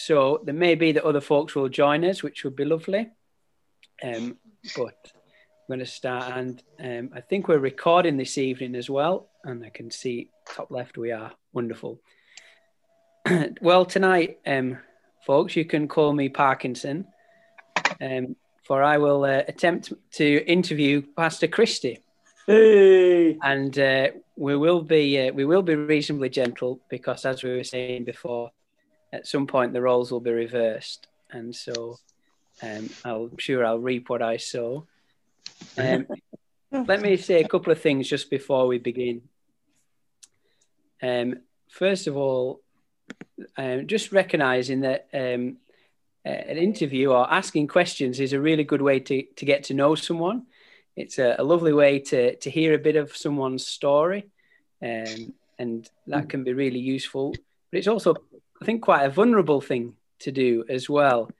so there may be that other folks will join us, which would be lovely. Um, but I'm going to start, and um, I think we're recording this evening as well. And I can see top left we are wonderful. well, tonight, um, folks, you can call me Parkinson, um, for I will uh, attempt to interview Pastor Christie. Hey. And uh, we will be uh, we will be reasonably gentle because, as we were saying before, at some point the roles will be reversed, and so um, I'm sure I'll reap what I sow. Um, let me say a couple of things just before we begin. Um, first of all, um, just recognizing that um, an interview or asking questions is a really good way to, to get to know someone. It's a, a lovely way to, to hear a bit of someone's story, um, and that can be really useful. But it's also I think quite a vulnerable thing to do as well.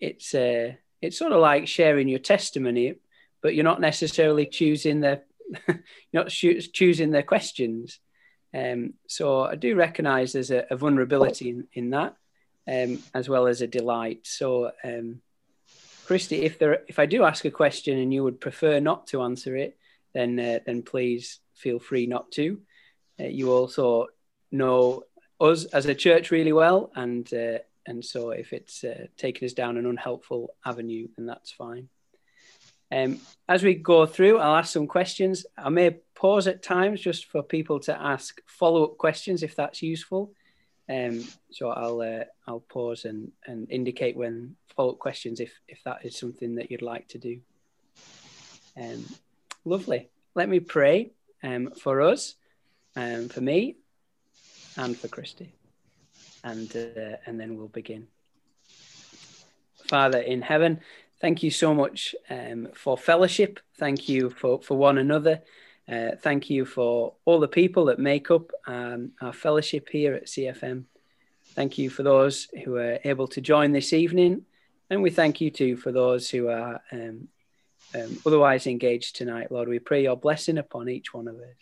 It's uh, it's sort of like sharing your testimony, but you're not necessarily choosing the not choosing their questions. Um, so I do recognise there's a, a vulnerability in, in that, um, as well as a delight. So, um, Christie, if there if I do ask a question and you would prefer not to answer it, then uh, then please feel free not to. Uh, you also know us as a church really well, and uh, and so if it's uh, us down an unhelpful avenue, then that's fine. Um, as we go through, I'll ask some questions. I may pause at times just for people to ask follow-up questions if that's useful. Um, so I'll uh, I'll pause and, and indicate when follow-up questions if if that is something that you'd like to do. Um, lovely. Let me pray um, for us, um, for me, and for Christie. And, uh, and then we'll begin. Father in heaven, thank you so much um, for fellowship. Thank you for, for one another. Uh, thank you for all the people that make up um, our fellowship here at CFM. Thank you for those who are able to join this evening. And we thank you too for those who are um, um, otherwise engaged tonight. Lord, we pray your blessing upon each one of us.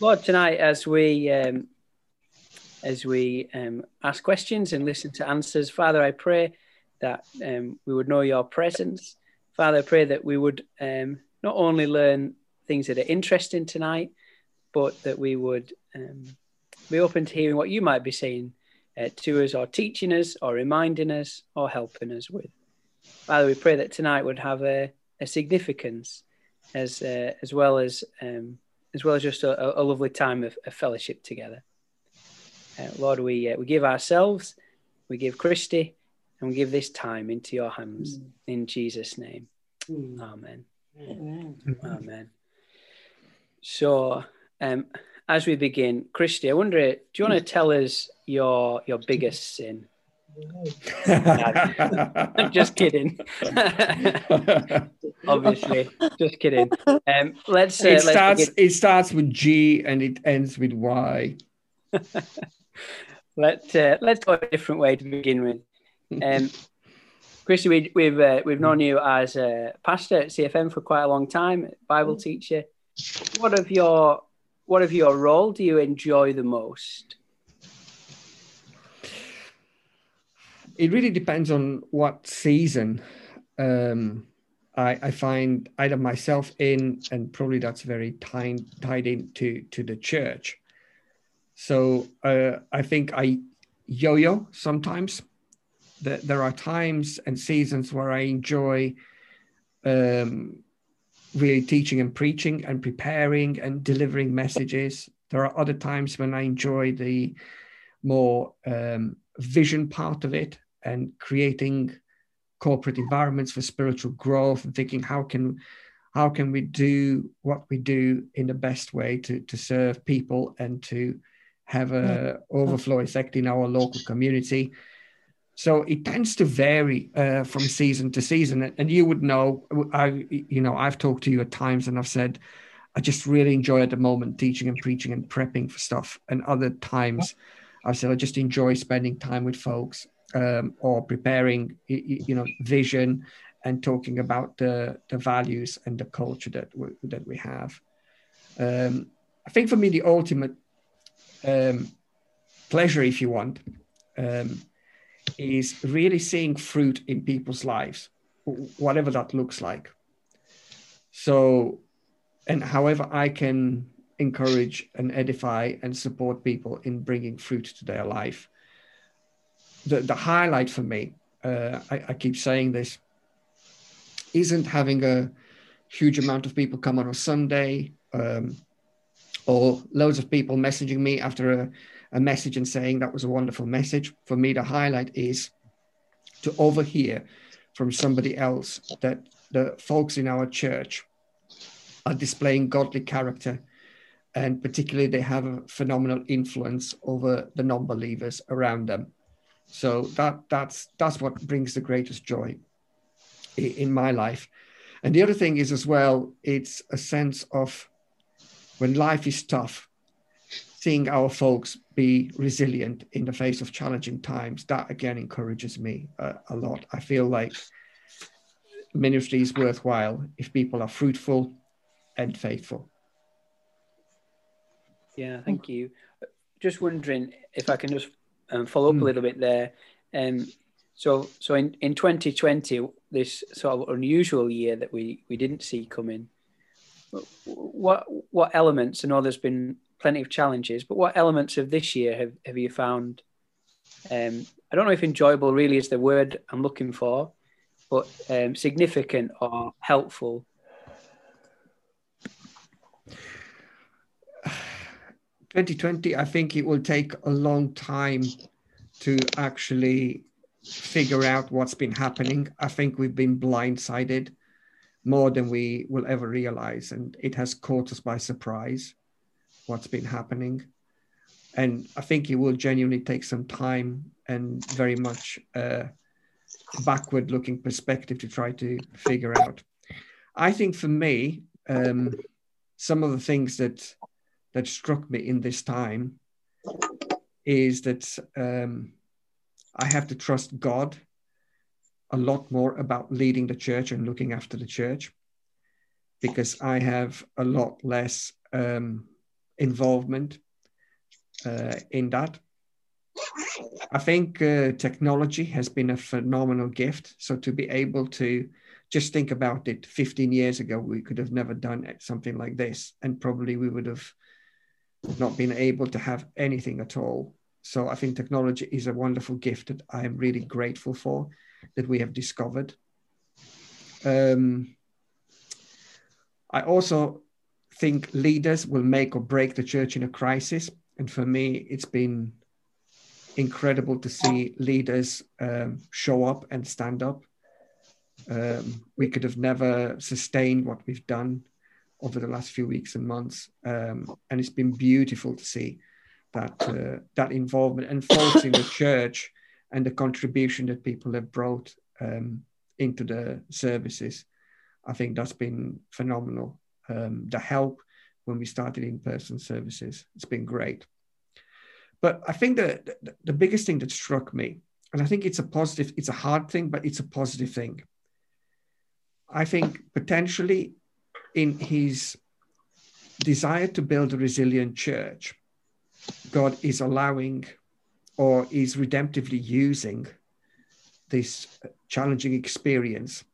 Lord, tonight as we um, as we um, ask questions and listen to answers. Father, I pray that um, we would know your presence. Father, I pray that we would um, not only learn things that are interesting tonight, but that we would um, be open to hearing what you might be saying uh, to us, or teaching us, or reminding us, or helping us with. Father, we pray that tonight would have a, a significance as uh, as well as um, as well as just a, a lovely time of, of fellowship together. Uh, Lord, we uh, we give ourselves, we give Christy, and we give this time into your hands mm. in Jesus' name. Mm. Amen. Amen. Amen. So, um, as we begin, Christy, I wonder, do you want to tell us your your biggest sin? I'm just kidding. Obviously, just kidding. Um, let's. Uh, it starts. Let's it starts with G and it ends with Y. Let uh, let's go a different way to begin with. Um, Christie, we, we've uh, we've known you as a pastor at CFM for quite a long time, Bible teacher. What of your what of your role do you enjoy the most? It really depends on what season um, I, I, find either myself in, and probably that's very tied tied into to the church. So uh, I think I yo-yo sometimes. That there are times and seasons where I enjoy um, really teaching and preaching and preparing and delivering messages. There are other times when I enjoy the more um, vision part of it and creating corporate environments for spiritual growth and thinking how can how can we do what we do in the best way to to serve people and to have a overflow effect in our local community. So it tends to vary uh, from season to season, and you would know. I, you know, I've talked to you at times, and I've said, I just really enjoy at the moment teaching and preaching and prepping for stuff. And other times, I've said I just enjoy spending time with folks um, or preparing, you know, vision and talking about the the values and the culture that we, that we have. Um, I think for me, the ultimate um, pleasure, if you want, um, is really seeing fruit in people's lives, whatever that looks like. So, and however I can encourage and edify and support people in bringing fruit to their life. The, the highlight for me, uh, I, I keep saying this, isn't having a huge amount of people come on a Sunday um, or loads of people messaging me after a, a message and saying that was a wonderful message. For me, to highlight is to overhear from somebody else that the folks in our church are displaying godly character and particularly they have a phenomenal influence over the non-believers around them so that that's that's what brings the greatest joy in my life and the other thing is as well it's a sense of when life is tough seeing our folks be resilient in the face of challenging times that again encourages me uh, a lot i feel like ministry is worthwhile if people are fruitful and faithful yeah, thank you. Just wondering if I can just um, follow up mm. a hmm. little bit there. Um, so, so in, in 2020, this sort of unusual year that we, we didn't see coming, what what elements? I know there's been plenty of challenges, but what elements of this year have, have you found? Um, I don't know if enjoyable really is the word I'm looking for, but um, significant or helpful 2020, I think it will take a long time to actually figure out what's been happening. I think we've been blindsided more than we will ever realize, and it has caught us by surprise what's been happening. And I think it will genuinely take some time and very much a backward looking perspective to try to figure out. I think for me, um, some of the things that that struck me in this time is that um, I have to trust God a lot more about leading the church and looking after the church because I have a lot less um, involvement uh, in that. I think uh, technology has been a phenomenal gift. So to be able to just think about it 15 years ago, we could have never done something like this. And probably we would have not been able to have anything at all. So I think technology is a wonderful gift that I am really grateful for that we have discovered. Um, I also think leaders will make or break the church in a crisis. And for me, it's been incredible to see leaders um, show up and stand up. Um, we could have never sustained what we've done over the last few weeks and months, um, and it's been beautiful to see that uh, that involvement and in the church and the contribution that people have brought um, into the services. I think that's been phenomenal. Um, the help when we started in-person services, it's been great. But I think that the, the biggest thing that struck me, and I think it's a positive, it's a hard thing, but it's a positive thing. I think potentially in his desire to build a resilient church, God is allowing or is redemptively using this challenging experience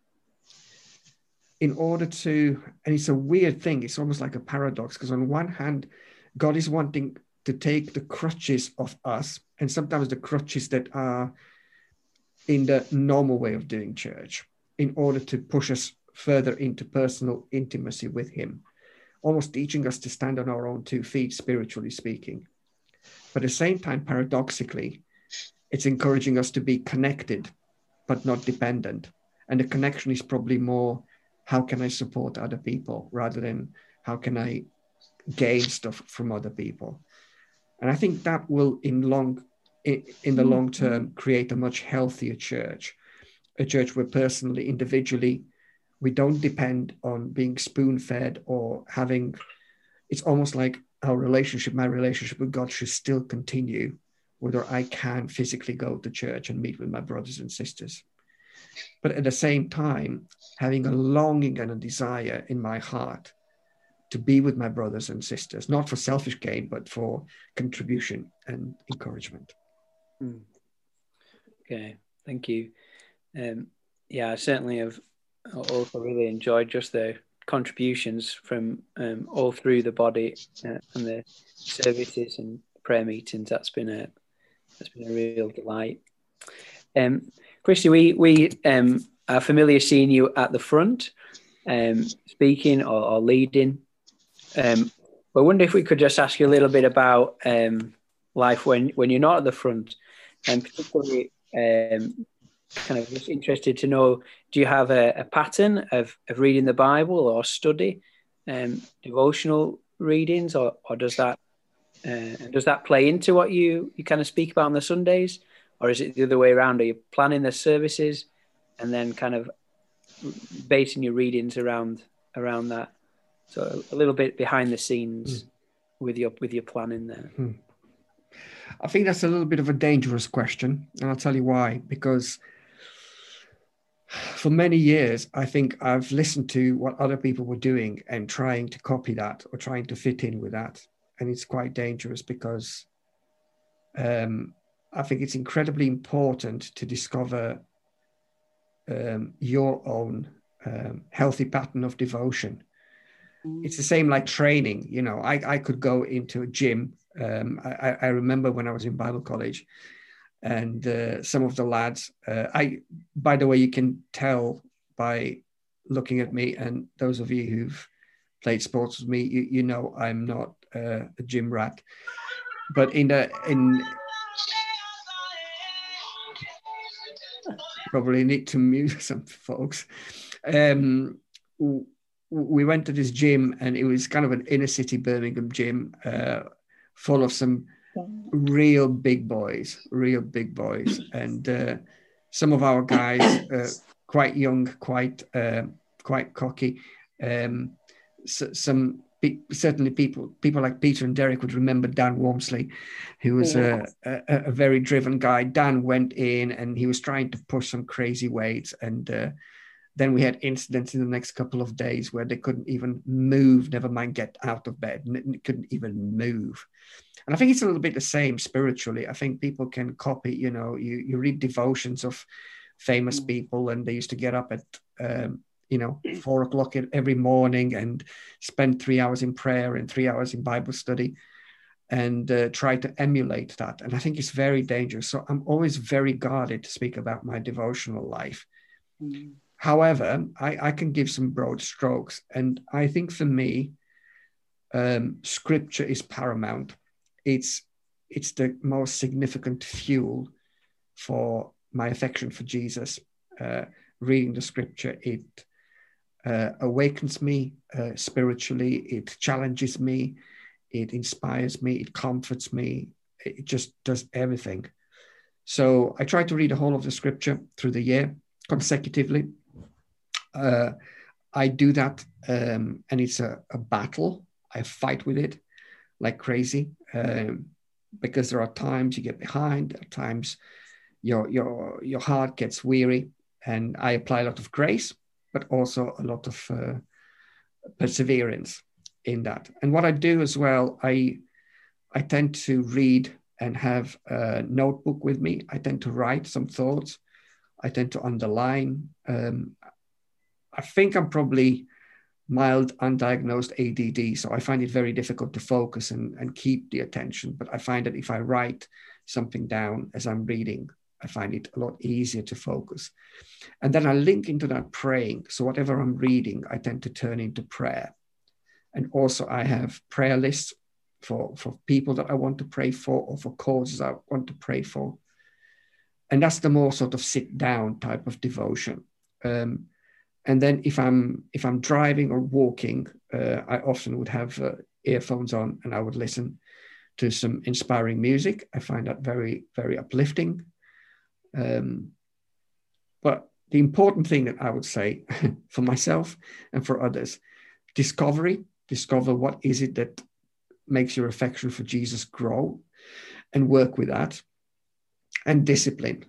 in order to, and it's a weird thing, it's almost like a paradox, because on one hand, God is wanting to take the crutches of us, and sometimes the crutches that are in the normal way of doing church, in order to push us further into personal intimacy with Him, almost teaching us to stand on our own two feet, spiritually speaking. But at the same time, paradoxically, it's encouraging us to be connected, but not dependent. And the connection is probably more how can I support other people rather than how can I gain stuff from other people. And I think that will, in long, in the long term, create a much healthier church, a church where personally, individually, we don't depend on being spoon fed or having it's almost like our relationship my relationship with god should still continue whether i can physically go to church and meet with my brothers and sisters but at the same time having a longing and a desire in my heart to be with my brothers and sisters not for selfish gain but for contribution and encouragement mm. Okay, thank you. Um, yeah, I certainly have also really enjoyed just the contributions from um, all through the body uh, and the services and prayer meetings. That's been a that's been a real delight. Um, Christy, we we um, are familiar seeing you at the front, um, speaking or, or leading. Um, I wonder if we could just ask you a little bit about um, life when when you're not at the front, and particularly um, kind of just interested to know do you have a, a pattern of, of reading the Bible or study, um, devotional readings, or, or does that uh, does that play into what you, you kind of speak about on the Sundays, or is it the other way around? Are you planning the services and then kind of basing your readings around around that? So a little bit behind the scenes mm. with your with your planning there. Mm. I think that's a little bit of a dangerous question, and I'll tell you why. Because for many years, I think I've listened to what other people were doing and trying to copy that or trying to fit in with that. And it's quite dangerous because um, I think it's incredibly important to discover um, your own um, healthy pattern of devotion. It's the same like training. You know, I, I could go into a gym. Um, I, I remember when I was in Bible college, and uh, some of the lads. Uh, I, by the way, you can tell by looking at me, and those of you who've played sports with me, you, you know I'm not uh, a gym rat. But in the in probably need to mute some folks. Um, we went to this gym, and it was kind of an inner city Birmingham gym, uh, full of some real big boys, real big boys, and uh, some of our guys, uh, quite young, quite uh, quite cocky. Um, so, some certainly people people like Peter and Derek would remember Dan Wormsley, who was a, a, a, very driven guy. Dan went in and he was trying to push some crazy weights, and uh, then we had incidents in the next couple of days where they couldn't even move, never mind get out of bed, couldn't even move. And I think it's a little bit the same spiritually. I think people can copy, you know, you, you read devotions of famous mm. people and they used to get up at, um, you know, four o'clock every morning and spend three hours in prayer and three hours in Bible study and uh, try to emulate that. And I think it's very dangerous. So I'm always very guarded to speak about my devotional life. Mm. However, I, I, can give some broad strokes. And I think for me, um, scripture is paramount it's it's the most significant fuel for my affection for Jesus. Uh, reading the scripture, it uh, awakens me uh, spiritually, it challenges me, it inspires me, it comforts me, it just does everything. So I try to read the whole of the scripture through the year consecutively. Uh, I do that, um, and it's a, a battle. I fight with it like crazy um, because there are times you get behind, at times your your your heart gets weary, and I apply a lot of grace, but also a lot of uh, perseverance in that. And what I do as well, I I tend to read and have a notebook with me. I tend to write some thoughts. I tend to underline. Um, I think I'm probably mild undiagnosed ADD. So I find it very difficult to focus and, and keep the attention. But I find that if I write something down as I'm reading, I find it a lot easier to focus. And then I link into that praying. So whatever I'm reading, I tend to turn into prayer. And also, I have prayer lists for, for people that I want to pray for or for causes I want to pray for. And that's the more sort of sit down type of devotion. Um, and then if i'm if i'm driving or walking uh, i often would have uh, earphones on and i would listen to some inspiring music. I find that very very uplifting. Um, but the important thing that i would say for myself and for others discovery discover what is it that makes your affection for jesus grow and work with that. And discipline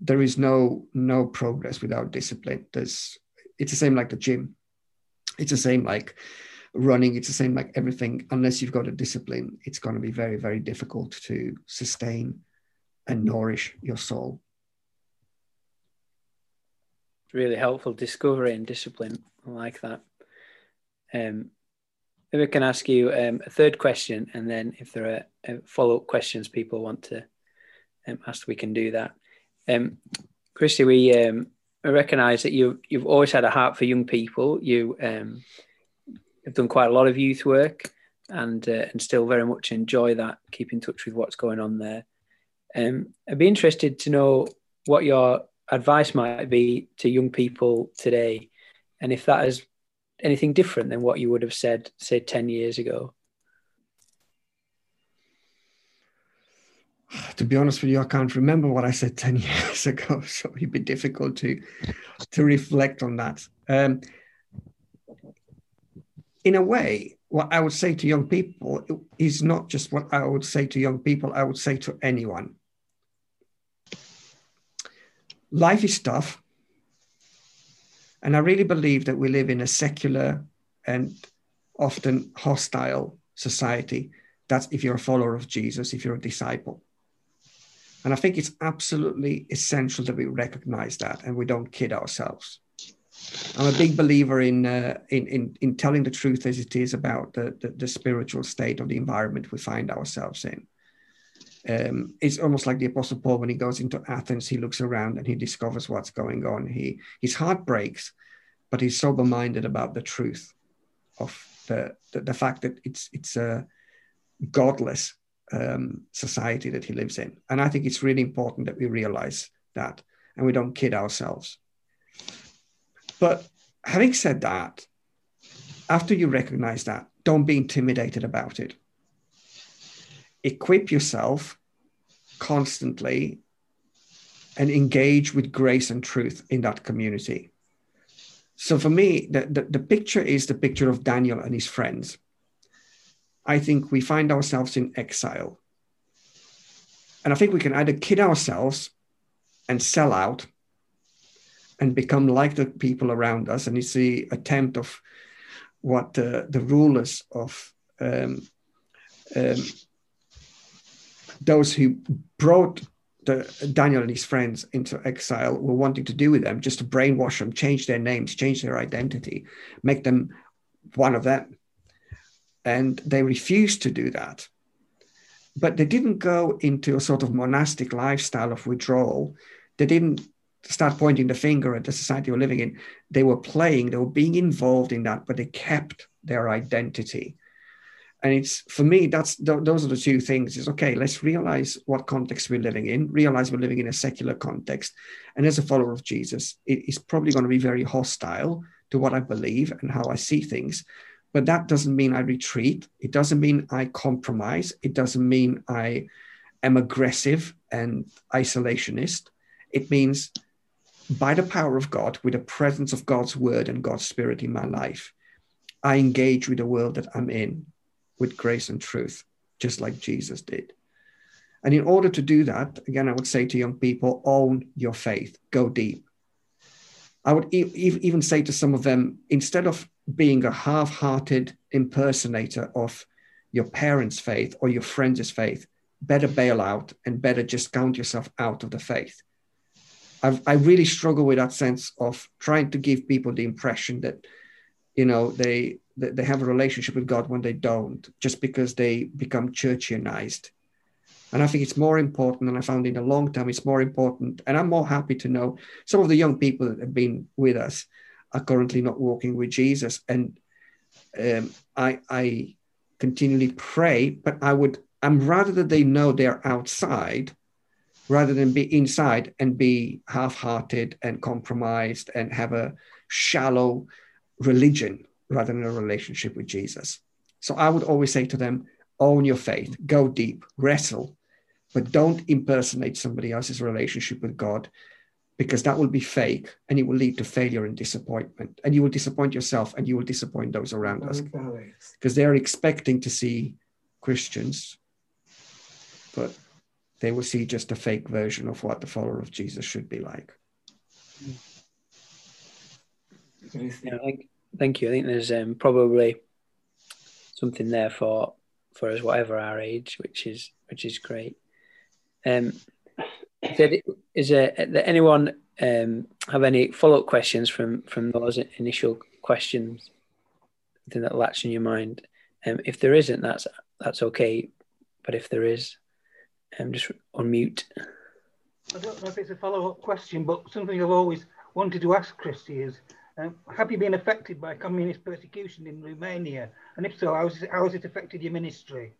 there is no no progress without discipline there's it's the same like the gym it's the same like running it's the same like everything unless you've got a discipline it's going to be very very difficult to sustain and nourish your soul. Really helpful discovery and discipline. I like that. Um, if I can ask you um, a third question, and then if there are uh, follow up questions people want to um, ask, we can do that. Um, Christy, we um, recognise that you you've always had a heart for young people. You um, have done quite a lot of youth work, and uh, and still very much enjoy that. Keep in touch with what's going on there. Um, I'd be interested to know what your advice might be to young people today, and if that is anything different than what you would have said, say, ten years ago. to be honest with you, I can't remember what I said 10 years ago. So it'd be difficult to, to reflect on that. Um, in a way, what I would say to young people is not just what I would say to young people, I would say to anyone. Life is tough. And I really believe that we live in a secular and often hostile society. That's if you're a follower of Jesus, if you're a disciple. And I think it's absolutely essential that we recognize that and we don't kid ourselves. I'm a big believer in, uh, in, in, in, telling the truth as it is about the, the, the, spiritual state of the environment we find ourselves in. Um, it's almost like the Apostle Paul when he goes into Athens, he looks around and he discovers what's going on. He, his heart breaks, but he's sober minded about the truth of the, the, the fact that it's, it's a godless um, society that he lives in. And I think it's really important that we realize that and we don't kid ourselves. But having said that, after you recognize that, don't be intimidated about it. Equip yourself constantly and engage with grace and truth in that community. So for me, the, the, the picture is the picture of Daniel and his friends. I think we find ourselves in exile. And I think we can either kid ourselves and sell out and become like the people around us. And it's the attempt of what the, the rulers of um, um, those who brought the, Daniel and his friends into exile were wanting to do with them, just to brainwash them, change their names, change their identity, make them one of them. And they refused to do that. But they didn't go into a sort of monastic lifestyle of withdrawal. They didn't start pointing the finger at the society we're living in. They were playing, they were being involved in that, but they kept their identity. And it's for me, that's those are the two things. Is okay, let's realize what context we're living in, realize we're living in a secular context. And as a follower of Jesus, it is probably going to be very hostile to what I believe and how I see things. But that doesn't mean I retreat. It doesn't mean I compromise. It doesn't mean I am aggressive and isolationist. It means by the power of God, with the presence of God's word and God's spirit in my life, I engage with the world that I'm in with grace and truth, just like Jesus did. And in order to do that, again, I would say to young people, own your faith, go deep. I would e- even say to some of them, instead of being a half hearted impersonator of your parents' faith or your friends' faith, better bail out and better just count yourself out of the faith. I've, I really struggle with that sense of trying to give people the impression that, you know, they that they have a relationship with God when they don't, just because they become churchianized. And I think it's more important, and I found in the long term, it's more important. And I'm more happy to know some of the young people that have been with us are currently not walking with Jesus. And um, I, I continually pray, but I would, I'm rather that they know they're outside rather than be inside and be half hearted and compromised and have a shallow religion rather than a relationship with Jesus. So I would always say to them, own your faith, go deep, wrestle, but don't impersonate somebody else's relationship with God because that will be fake and it will lead to failure and disappointment. And you will disappoint yourself and you will disappoint those around us because they're expecting to see Christians, but they will see just a fake version of what the follower of Jesus should be like. Yeah, thank, thank you. I think there's um, probably something there for for us, whatever our age, which is which is great. Um, is there, anyone um, have any follow up questions from from those initial questions? Anything that latch in your mind? Um, if there isn't, that's that's okay. But if there is, um, just unmute. I don't know if it's a follow up question, but something I've always wanted to ask Christy is um, have you been affected by communist persecution in Romania? And if so, how has it, how has it affected your ministry?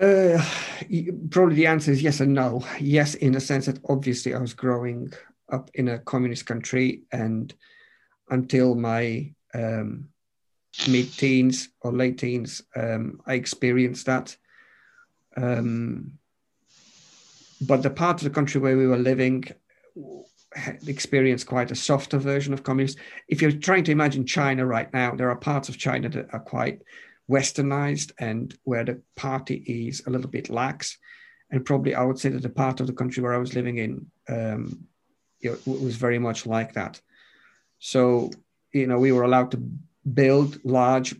Uh, probably the answer is yes and no. Yes, in the sense that obviously I was growing up in a communist country, and until my um, mid teens or late teens, um, I experienced that. Um, but the part of the country where we were living experienced quite a softer version of communism. If you're trying to imagine China right now, there are parts of China that are quite westernized and where the party is a little bit lax. And probably I would say that the part of the country where I was living in um, it was very much like that. So, you know, we were allowed to build large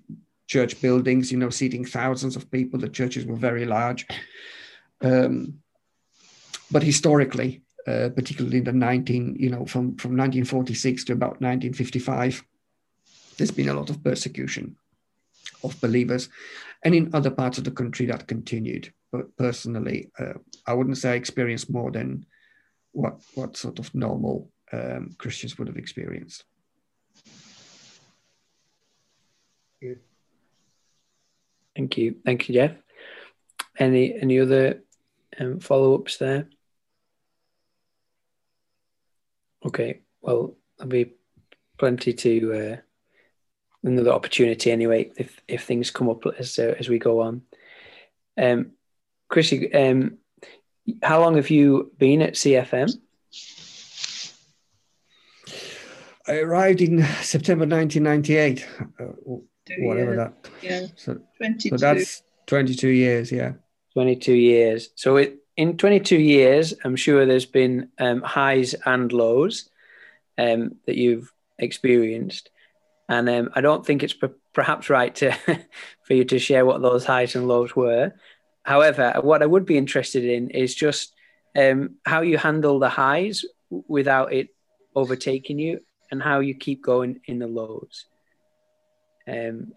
church buildings, you know, seating thousands of people. The churches were very large. Um, but historically, uh, particularly in the 19, you know, from, from 1946 to about 1955, there's been a lot of persecution of believers. And in other parts of the country, that continued. But personally, uh, I wouldn't say I experienced more than what, what sort of normal um, Christians would have experienced. Thank you. Thank you, Jeff. Any any other um, follow ups there? Okay. Well, there'll be plenty to uh, another opportunity anyway if if things come up as uh, as we go on. Um, Chrissy, um, how long have you been at CFM? I arrived in September 1998, uh, whatever years. that. Yeah, so, 22. so that's 22 years, yeah. 22 years. So it, in 22 years, I'm sure there's been um, highs and lows um, that you've experienced. And um, I don't think it's perhaps right to for you to share what those highs and lows were. However, what I would be interested in is just um, how you handle the highs without it overtaking you, and how you keep going in the lows. Um,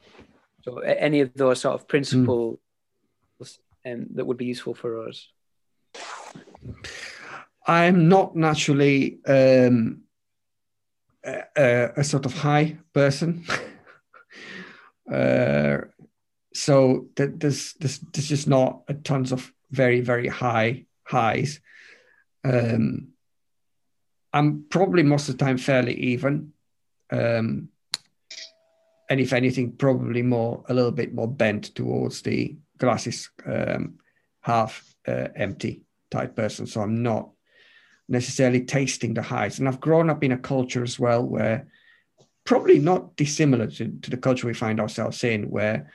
so, any of those sort of principles mm. um, that would be useful for us. I'm not naturally um, a, a sort of high person. uh, so there's, there's, there's just not a tons of very, very high highs. Um, I'm probably most of the time fairly even. Um, and if anything, probably more, a little bit more bent towards the glasses um, half uh, empty type person. So I'm not necessarily tasting the highs. And I've grown up in a culture as well where probably not dissimilar to, to the culture we find ourselves in, where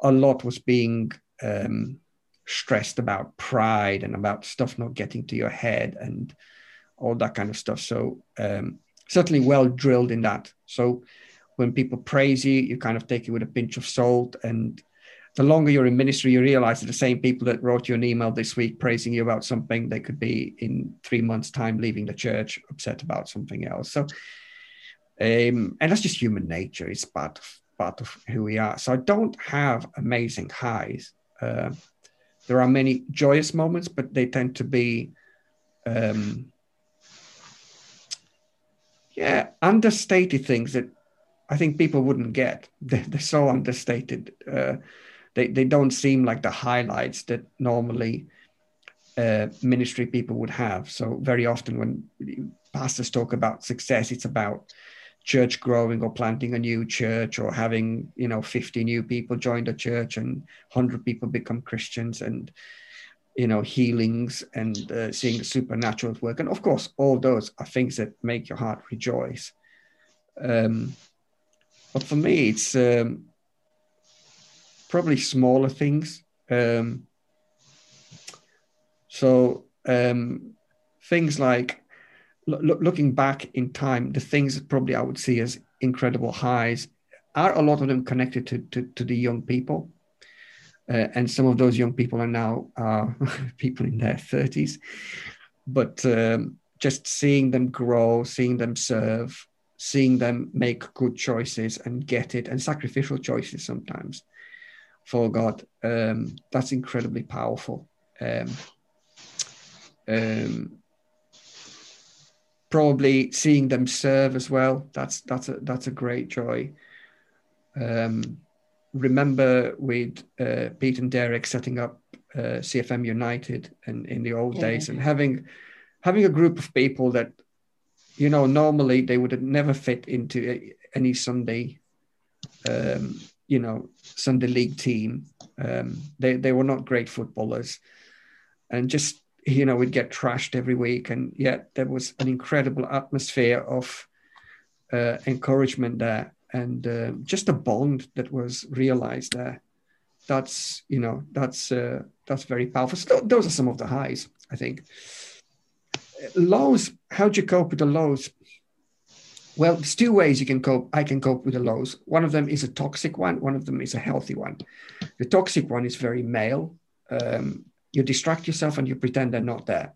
a lot was being um, stressed about pride and about stuff not getting to your head and all that kind of stuff. So um, certainly well drilled in that. So when people praise you, you kind of take it with a pinch of salt and the longer you're in ministry, you realize that the same people that wrote you an email this week praising you about something, they could be in three months' time leaving the church, upset about something else. So, um, and that's just human nature. It's part of part of who we are. So I don't have amazing highs. Uh, there are many joyous moments, but they tend to be, um, yeah, understated things that I think people wouldn't get. They're, so understated. Uh, they, they don't seem like the highlights that normally uh, ministry people would have. So very often when pastors talk about success, it's about church growing or planting a new church or having you know 50 new people join the church and 100 people become christians and you know healings and uh, seeing supernatural work and of course all those are things that make your heart rejoice um, but for me it's um, probably smaller things. Um, so um, things like lo- looking back in time, the things that probably I would see as incredible highs are a lot of them connected to, to, to the young people. Uh, and some of those young people are now uh, people in their 30s. But um, just seeing them grow, seeing them serve, seeing them make good choices and get it, and sacrificial choices sometimes for God, um, that's incredibly powerful. Um, um, probably seeing them serve as well. That's that's a that's a great joy. Um, remember with uh, Pete and Derek setting up uh, CFM United and in the old yeah. days and having having a group of people that you know normally they would have never fit into any Sunday um, you know Sunday league team. Um, they they were not great footballers, and just you know we'd get trashed every week, and yet there was an incredible atmosphere of uh, encouragement there and uh, just a bond that was realized there. That's you know that's uh, that's very powerful. So those are some of the highs, I think. Lows. How do you cope with the lows? Well, there's two ways you can cope. I can cope with the lows. One of them is a toxic one. One of them is a healthy one. The toxic one is very male. Um, you distract yourself and you pretend they're not there,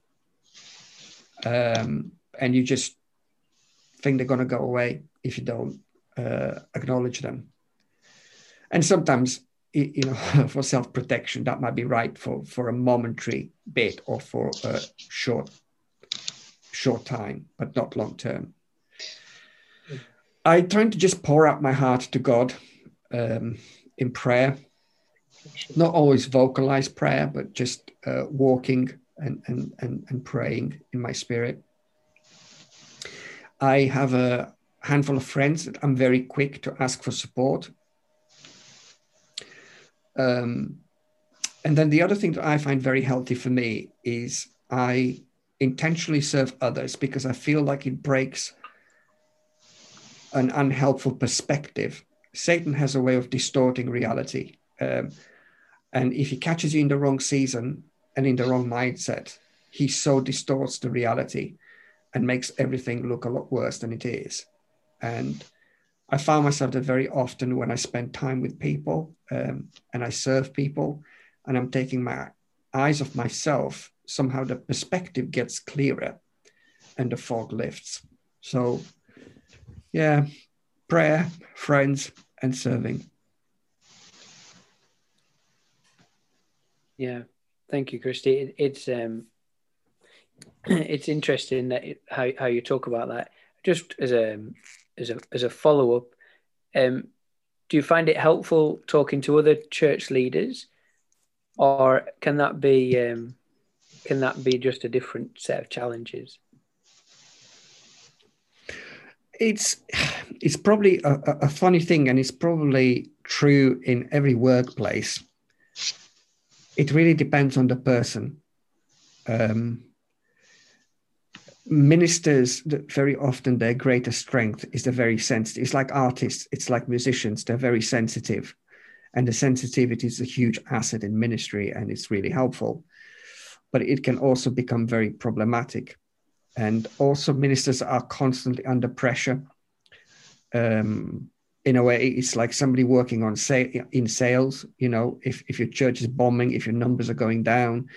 um, and you just think they're going to go away if you don't uh, acknowledge them. And sometimes, you know, for self protection, that might be right for, for a momentary bit or for a short, short time, but not long term. I try to just pour out my heart to God um, in prayer. Not always vocalize prayer, but just uh, walking and, and, and, and praying in my spirit. I have a, handful of friends that I'm very quick to ask for support. Um, and then the other thing that I find very healthy for me is I intentionally serve others because I feel like it breaks an unhelpful perspective. Satan has a way of distorting reality. Um, and if he catches you in the wrong season and in the wrong mindset, he so distorts the reality and makes everything look a lot worse than it is. And I found myself that very often when I spend time with people um, and I serve people and I'm taking my eyes off myself, somehow the perspective gets clearer and the fog lifts. So, yeah, prayer, friends, and serving. Yeah, thank you, Christy. It, it's um, it's interesting that it, how how you talk about that. Just as a as a as a follow up, um, do you find it helpful talking to other church leaders, or can that be um, can that be just a different set of challenges? It's it's probably a, a funny thing, and it's probably true in every workplace. It really depends on the person. Um, ministers very often their greatest strength is they're very sensitive it's like artists it's like musicians they're very sensitive and the sensitivity is a huge asset in ministry and it's really helpful but it can also become very problematic and also ministers are constantly under pressure um, in a way it's like somebody working on say in sales you know if, if your church is bombing if your numbers are going down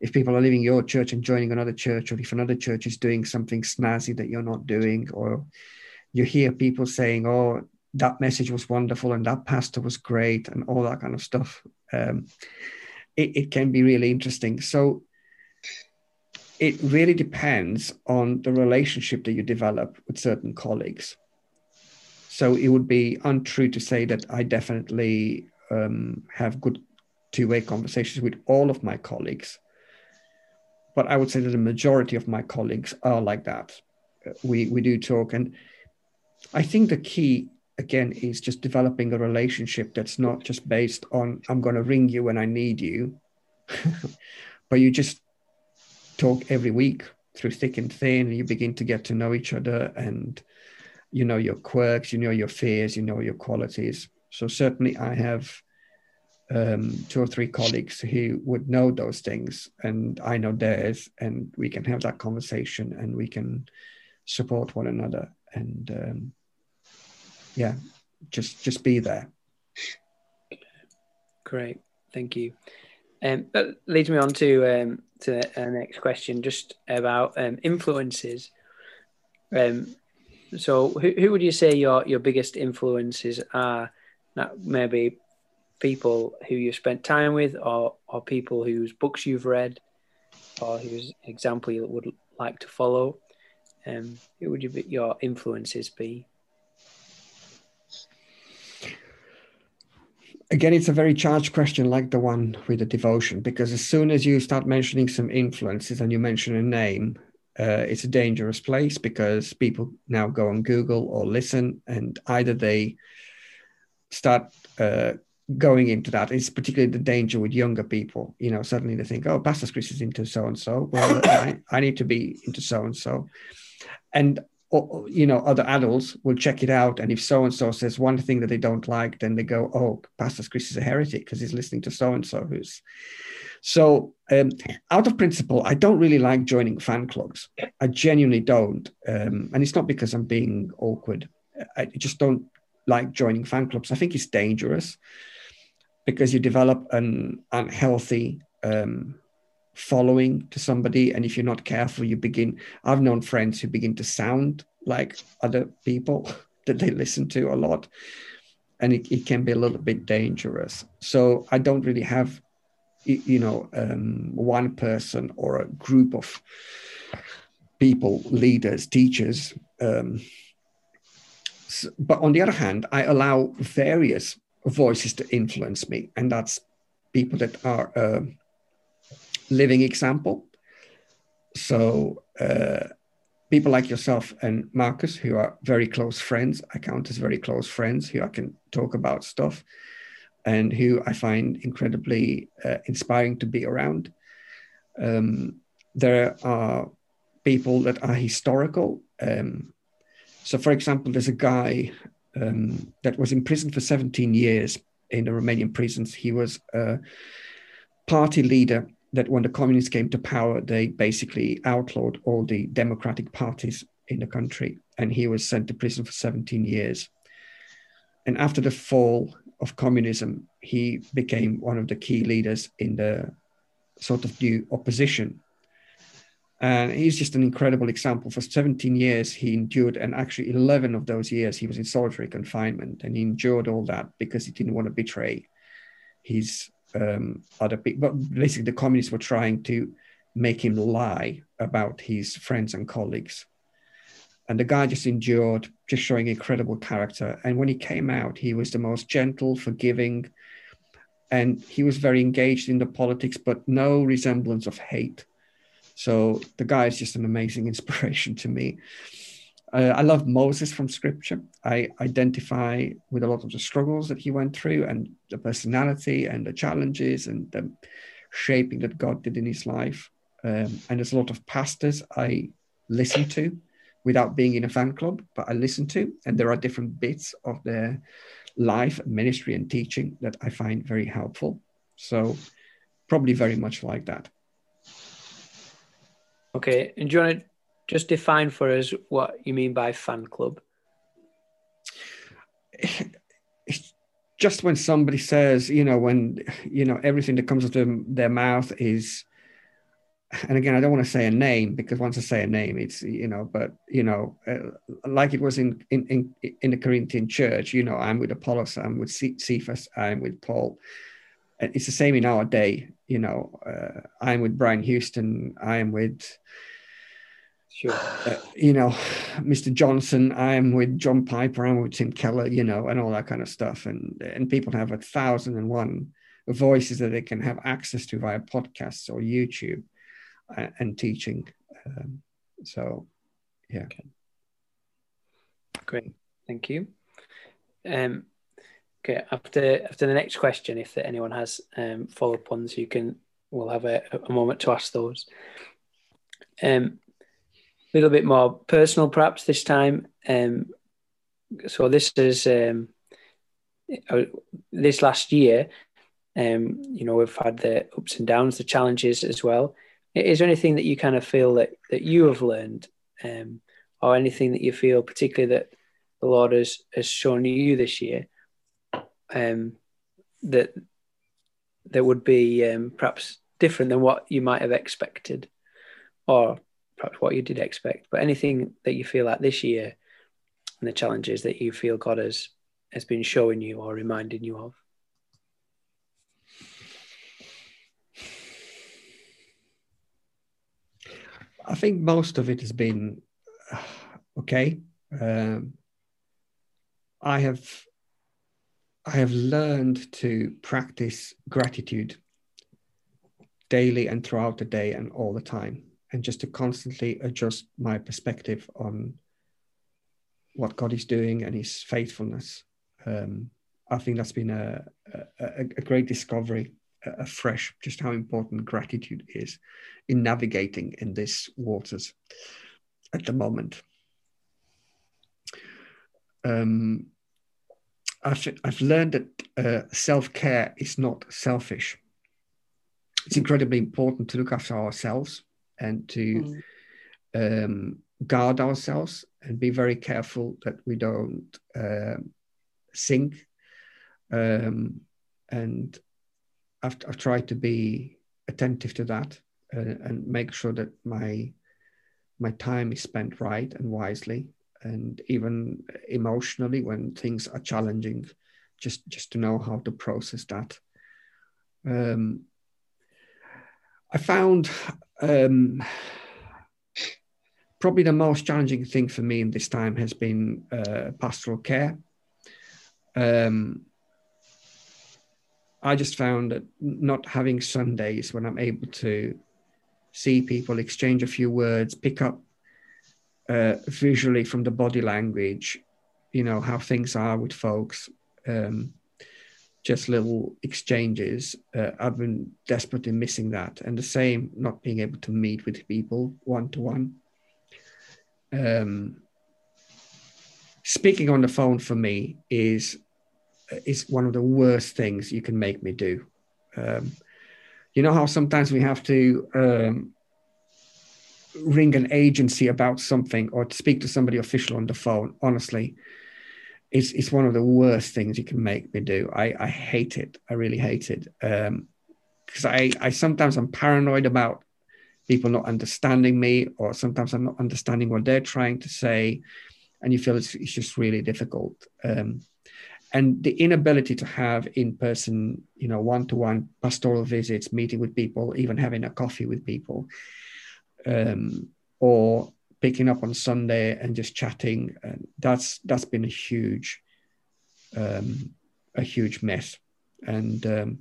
if people are leaving your church and joining another church, or if another church is doing something snazzy that you're not doing, or you hear people saying, "Oh, that message was wonderful and that pastor was great," and all that kind of stuff, um, it, it can be really interesting. So it really depends on the relationship that you develop with certain colleagues. So it would be untrue to say that I definitely um, have good two-way conversations with all of my colleagues but I would say that the majority of my colleagues are like that. We we do talk, and I think the key again is just developing a relationship that's not just based on I'm going to ring you when I need you, but you just talk every week through thick and thin, and you begin to get to know each other, and you know your quirks, you know your fears, you know your qualities. So certainly, I have um, two or three colleagues who would know those things, and I know theirs, and we can have that conversation, and we can support one another, and um, yeah, just just be there. Great, thank you. Um, that leads me on to um, to the next question, just about um, influences. Um, so, who, who would you say your your biggest influences are? That maybe people who you've spent time with, or or people whose books you've read, or whose example you would like to follow. Um, who would you your influences be? Again, it's a very charged question, like the one with the devotion, because as soon as you start mentioning some influences and you mention a name, uh, it's a dangerous place because people now go on Google or listen, and either they start uh, going into that. It's particularly the danger with younger people. You know, suddenly they think, "Oh, Pastor Chris is into so and so. Well, I, I need to be into so and so," and or, you know other adults will check it out and if so and so says one thing that they don't like then they go oh pastor chris is a heretic because he's listening to so and so who's so um, out of principle i don't really like joining fan clubs. I genuinely don't um, and it's not because i'm being awkward. I just don't like joining fan clubs. I think it's dangerous because you develop an unhealthy um, following to somebody and if you're not careful you begin i've known friends who begin to sound like other people that they listen to a lot and it, it can be a little bit dangerous. So i don't really have you know um, one person or a group of people leaders teachers um, so, but on the other hand i allow various voices to influence me and that's people that are uh, living example. So uh, people like yourself and Marcus, who are very close friends, I count as very close friends, who I can talk about stuff, and who I find incredibly uh, inspiring to be around. Um, there are people that are historical. Um, so, for example, there's a guy um, that was in prison for 17 years in the Romanian prisons. He was a party leader that when the communists came to power, they basically outlawed all the democratic parties in the country, and he was sent to prison for 17 years. And after the fall of communism, he became one of the key leaders in the sort of new opposition. And he's just an incredible example. For 17 years, he endured, and actually 11 of those years, he was in solitary confinement, and he endured all that because he didn't want to betray his um, other people. But basically, the communists were trying to make him lie about his friends and colleagues. And the guy just endured, just showing incredible character. And when he came out, he was the most gentle, forgiving, and he was very engaged in the politics, but no resemblance of hate. So the guy is just an amazing inspiration to me. Uh, I love Moses from scripture. I identify with a lot of the struggles that he went through and the personality and the challenges and the shaping that God did in his life. Um, and there's a lot of pastors I listen to without being in a fan club, but I listen to, and there are different bits of their life, ministry, and teaching that I find very helpful. So, probably very much like that. Okay. And do you want to just define for us what you mean by fan club. It's just when somebody says, you know, when you know everything that comes out of their mouth is, and again, I don't want to say a name because once I say a name, it's you know, but you know, uh, like it was in in in, in the Corinthian church, you know, I'm with Apollos, I'm with Cephas, I'm with Paul. It's the same in our day, you know. Uh, I'm with Brian Houston, I am with Sure. Uh, you know, Mr. Johnson, I'm with John Piper, I'm with Tim Keller, you know, and all that kind of stuff. And and people have a thousand and one voices that they can have access to via podcasts or YouTube uh, and teaching. Um, so, yeah. Okay. Great, thank you. Um, okay, after after the next question, if anyone has um, follow up ones, you can. We'll have a, a moment to ask those. Um, little bit more personal, perhaps this time. Um, so this is um, uh, this last year. Um, you know, we've had the ups and downs, the challenges as well. Is there anything that you kind of feel that that you have learned, um, or anything that you feel particularly that the Lord has has shown you this year, um, that that would be um, perhaps different than what you might have expected, or perhaps what you did expect? But anything that you feel like this year and the challenges that you feel God has has been showing you or reminding you of? I think most of it has been uh, okay. Um, I have I have learned to practice gratitude daily and throughout the day and all the time, and just to constantly adjust my perspective on what God is doing and His faithfulness. Um, I think that's been a, a, a great discovery, afresh, just how important gratitude is in navigating in these waters at the moment. Um, I've, I've learned that uh, self care is not selfish. It's incredibly important to look after ourselves and to mm. um, guard ourselves and be very careful that we don't uh, sink. Um, and I've, I've tried to be attentive to that uh, and make sure that my my time is spent right and wisely and even emotionally when things are challenging just just to know how to process that um, i found um, probably the most challenging thing for me in this time has been uh, pastoral care. Um, i just found that not having sundays when i'm able to see people exchange a few words pick up uh, visually from the body language, you know, how things are with folks, um, just little exchanges. Uh, I've been desperately missing that. And the same, not being able to meet with people one to one. Speaking on the phone for me is is one of the worst things you can make me do. Um, you know how sometimes we have to um, ring an agency about something or to speak to somebody official on the phone, honestly, it's it's one of the worst things you can make me do. I, I hate it. I really hate it. Um, because I, I sometimes I'm paranoid about people not understanding me, or sometimes I'm not understanding what they're trying to say, and you feel it's, it's just really difficult. Um, and the inability to have in-person, you know, one-to-one pastoral visits, meeting with people, even having a coffee with people, um, or picking up on Sunday and just chatting. And that's that's been a huge, um, a huge mess. And um,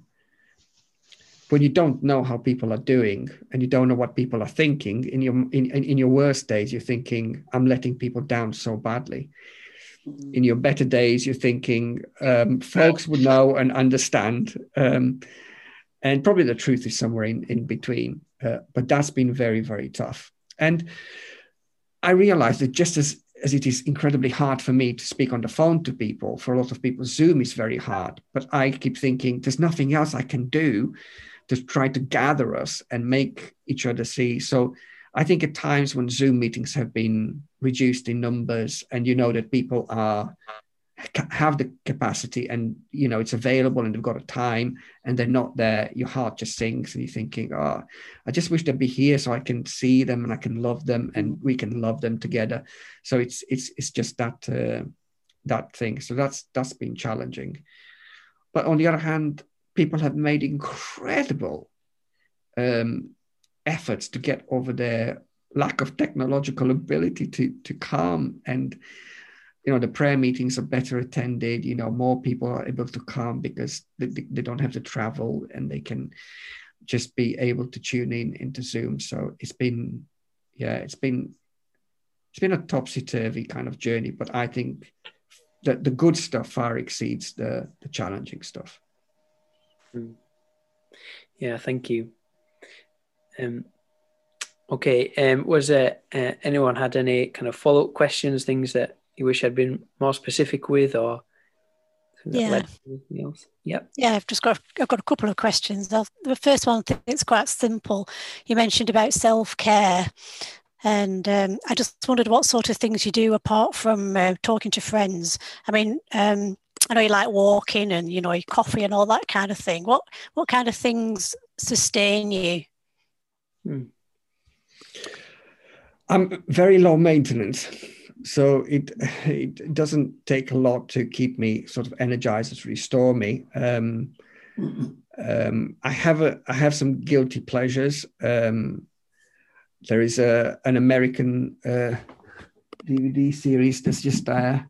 when you don't know how people are doing and you don't know what people are thinking in your in, in your worst days, you're thinking, "I'm letting people down so badly." In your better days, you're thinking, um, "Folks would know and understand." Um, and probably the truth is somewhere in, in between. Uh, but that's been very, very tough. And I realized that just as, as it is incredibly hard for me to speak on the phone to people, for a lot of people, Zoom is very hard. But I keep thinking there's nothing else I can do to try to gather us and make each other see. So I think at times when Zoom meetings have been reduced in numbers and you know that people are have the capacity and you know it's available and they've got a time and they're not there your heart just sinks and you're thinking oh i just wish they'd be here so i can see them and i can love them and we can love them together. So it's it's it's just that uh, that thing. So that's that's been challenging. But on the other hand people have made incredible um, efforts to get over their lack of technological ability to to calm and you know the prayer meetings are better attended you know more people are able to come because they, they don't have to travel and they can just be able to tune in into zoom. So it's been yeah it's been it's been a topsy-turvy kind of journey but i think that the good stuff far exceeds the the challenging stuff. Hmm. yeah thank you. Um okay um was there uh, anyone had any kind of follow-up questions things that you wish I'd been more specific with, or yeah. Yep. Yeah, I've just got I've got a couple of questions. The first one, it's quite simple. You mentioned about self care, and um, I just wondered what sort of things you do apart from uh, talking to friends. I mean, um, I know you like walking and you know coffee and all that kind of thing. What what kind of things sustain you? Hmm. I'm very low maintenance, so it it doesn't take a lot to keep me sort of energized to restore me. Um, um, I have a I have some guilty pleasures. Um, there is a an American uh, DVD series that's just there,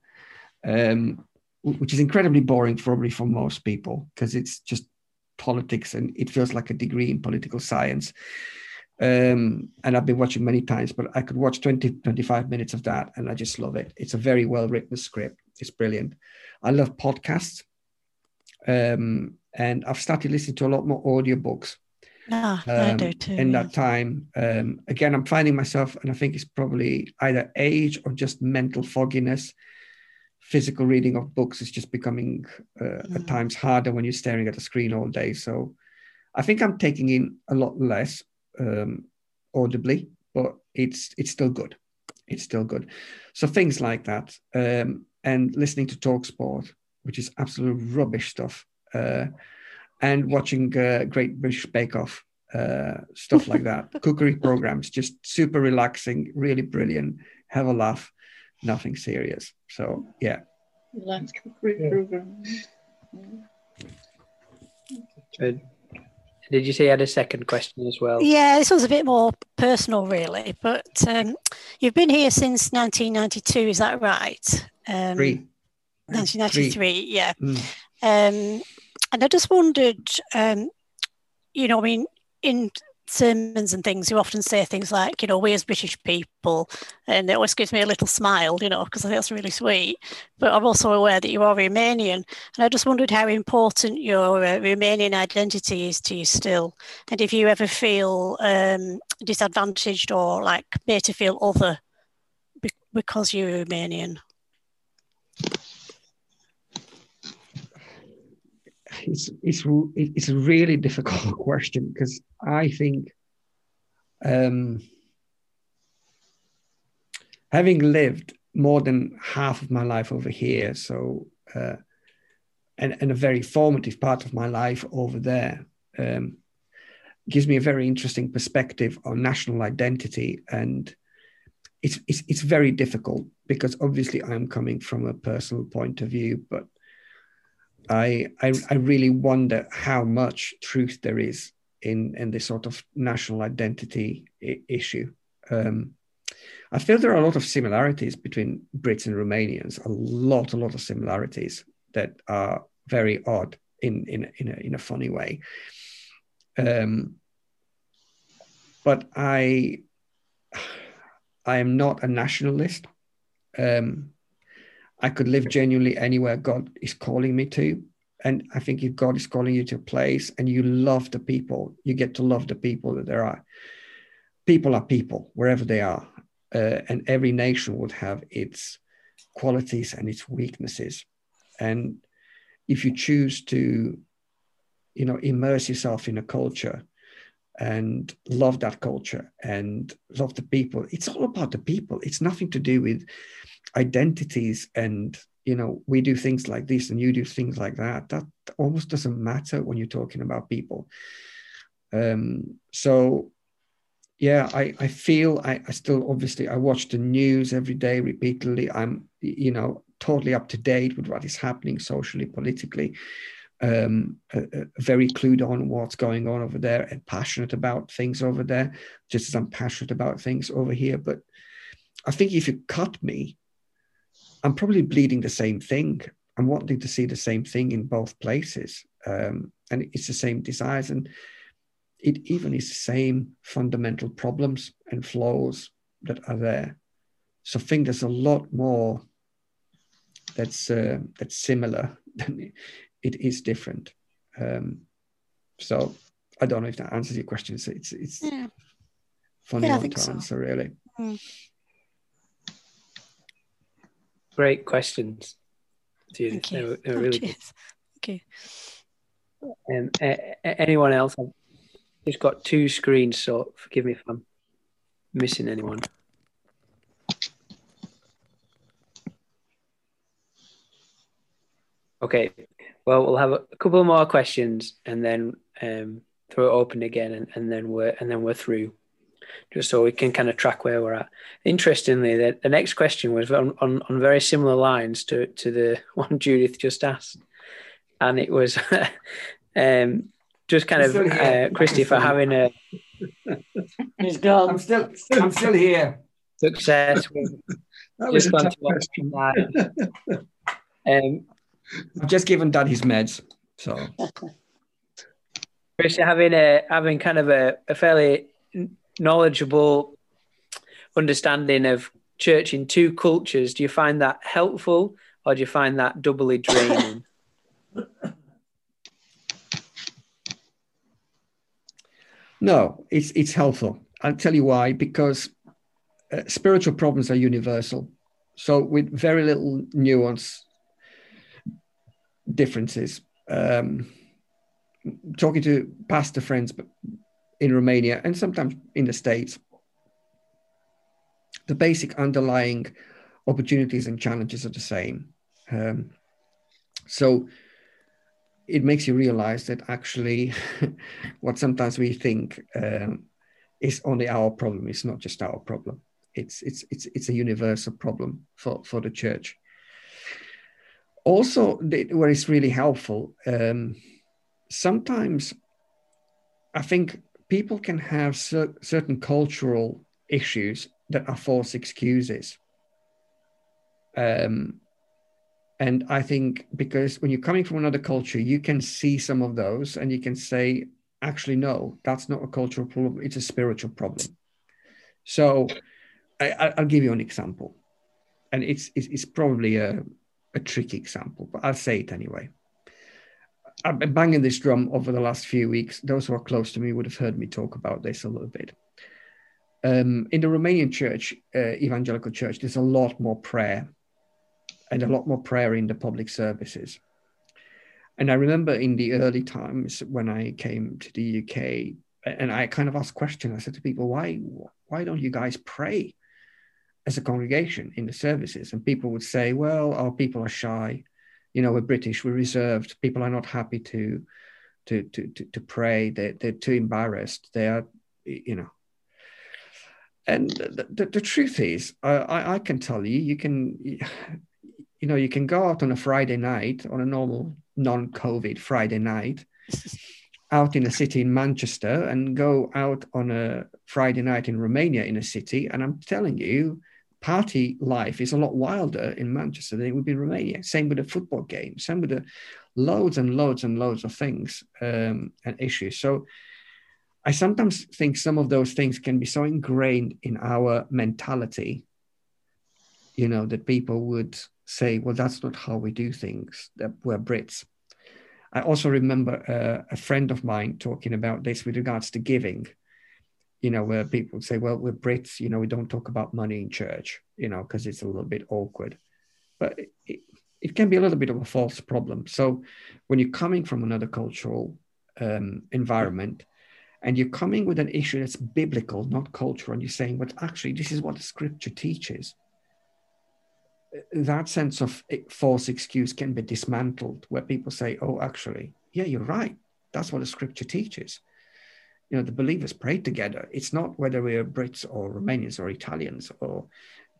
um, which is incredibly boring probably for most people because it's just politics and it feels like a degree in political science. Um, and I've been watching many times, but I could watch 20, 25 minutes of that and I just love it. It's a very well written script. It's brilliant. I love podcasts. Um, and I've started listening to a lot more audiobooks. Ah, um, I do too. In that time, um, again, I'm finding myself, and I think it's probably either age or just mental fogginess. Physical reading of books is just becoming uh, mm. at times harder when you're staring at a screen all day. So, I think I'm taking in a lot less um, audibly, but it's it's still good. It's still good. So things like that, um, and listening to Talksport, which is absolute rubbish stuff uh, and watching uh, Great British Bake Off, uh, stuff like that. Cookery programs, just super relaxing, really brilliant. Have a laugh, nothing serious. So yeah. Relaxed cookery yeah. programs. Good. Did you say you had a second question as well? Yeah, this was a bit more personal, really. But um, you've been here since 1992, is that right? Um, Three. 1993, Three. yeah. Mm. Um, and I just wondered, um, you know, I mean, in sermons and things, you often say things like, you know, we as British people, and it always gives me a little smile, you know, because I think that's really sweet. But I'm also aware that you are Romanian, and I just wondered how important your uh, Romanian identity is to you still, and if you ever feel um, disadvantaged or like made to feel other because you're Romanian. It's it's it's a really difficult question because I think um, having lived more than half of my life over here, so uh, and and a very formative part of my life over there. Um, gives me a very interesting perspective on national identity and it's, it's it's very difficult because obviously I'm coming from a personal point of view, but I, I, I really wonder how much truth there is in in this sort of national identity I- issue. Um, I feel there are a lot of similarities between Brits and Romanians. A lot, a lot of similarities that are very odd in in in a, in a funny way. Um, but I I am not a nationalist. Um, I could live genuinely anywhere God is calling me to. And I think if God is calling you to a place and you love the people, you get to love the people that there are. People are people wherever they are. Uh, and every nation would have its qualities and its weaknesses. And if you choose to, you know, immerse yourself in a culture and love that culture and love the people, it's all about the people. It's nothing to do with identities and you know we do things like this and you do things like that. That almost doesn't matter when you're talking about people. Um so yeah i i feel I, I still obviously i watch the news every day repeatedly. I'm you know totally up to date with what is happening socially politically um uh, very clued on what's going on over there and passionate about things over there just as i'm passionate about things over here but i think if you cut me I'm probably bleeding the same thing. I'm wanting to see the same thing in both places. Um, and it's the same desires. And it even is the same fundamental problems and flaws that are there. So I think there's a lot more that's uh, that's similar than it is different. Um, so I don't know if that answers your question. It's it's, it's yeah. funny yeah, one to so. answer, really. Mm. Great questions. Thank you. They're, they're really good. Thank you. Um, anyone else? I've just got two screens, so forgive me if I'm missing anyone. Okay. Well, we'll have a couple more questions and then um, throw it open again, and, and then we're and then we're through, just so we can kind of track where we're at. Interestingly, the, the next question was on, on, on very similar lines to to the one Judith just asked, and it was um, just kind of uh, Christy for having a. He's gone. I'm still, I'm still here. Success. That was just a tough to one question. Um, I've just given Dad his meds, so Chris, having a having kind of a, a fairly knowledgeable understanding of church in two cultures, do you find that helpful or do you find that doubly draining? no, it's it's helpful. I'll tell you why. Because uh, spiritual problems are universal, so with very little nuance differences. Um, talking to pastor friends in Romania and sometimes in the States, the basic underlying opportunities and challenges are the same. Um, so it makes you realize that actually what sometimes we think um, is only our problem is not just our problem. It's, it's, it's, it's a universal problem for, for the church. Also, where it's really helpful, um, sometimes I think people can have cer- certain cultural issues that are false excuses. Um, and I think because when you're coming from another culture, you can see some of those and you can say, actually, no, that's not a cultural problem, it's a spiritual problem. So I, will give you an example. And it's, it's, it's probably a, a tricky example, but I'll say it anyway. I've been banging this drum over the last few weeks. Those who are close to me would have heard me talk about this a little bit. Um, in the Romanian church, uh, evangelical church, there's a lot more prayer and a lot more prayer in the public services. And I remember in the early times when I came to the UK, and I kind of asked questions. I said to people, "Why, why don't you guys pray as a congregation in the services?" And people would say, "Well, our people are shy. You know, we're British, we're reserved. People are not happy to, to, to, to, to pray. They're, they're too embarrassed. They are, you know." And the, the, the truth is, I, I can tell you, you can you know, you can go out on a Friday night, on a normal non-COVID Friday night, out in a city in Manchester, and go out on a Friday night in Romania in a city, and I'm telling you, party life is a lot wilder in Manchester than it would be in Romania. Same with the football game. Same with the loads and loads and loads of things um, and issues. So. I sometimes think some of those things can be so ingrained in our mentality, you know, that people would say, well, that's not how we do things, that we're Brits. I also remember uh, a friend of mine talking about this with regards to giving, you know, where people say, well, we're Brits, you know, we don't talk about money in church, you know, because it's a little bit awkward. But it, it can be a little bit of a false problem. So when you're coming from another cultural um, environment, and you're coming with an issue that's biblical, not cultural, and you're saying, but actually, this is what the scripture teaches that sense of false excuse can be dismantled where people say oh actually yeah you're right that's what the scripture teaches you know the believers pray together it's not whether we're brits or romanians or italians or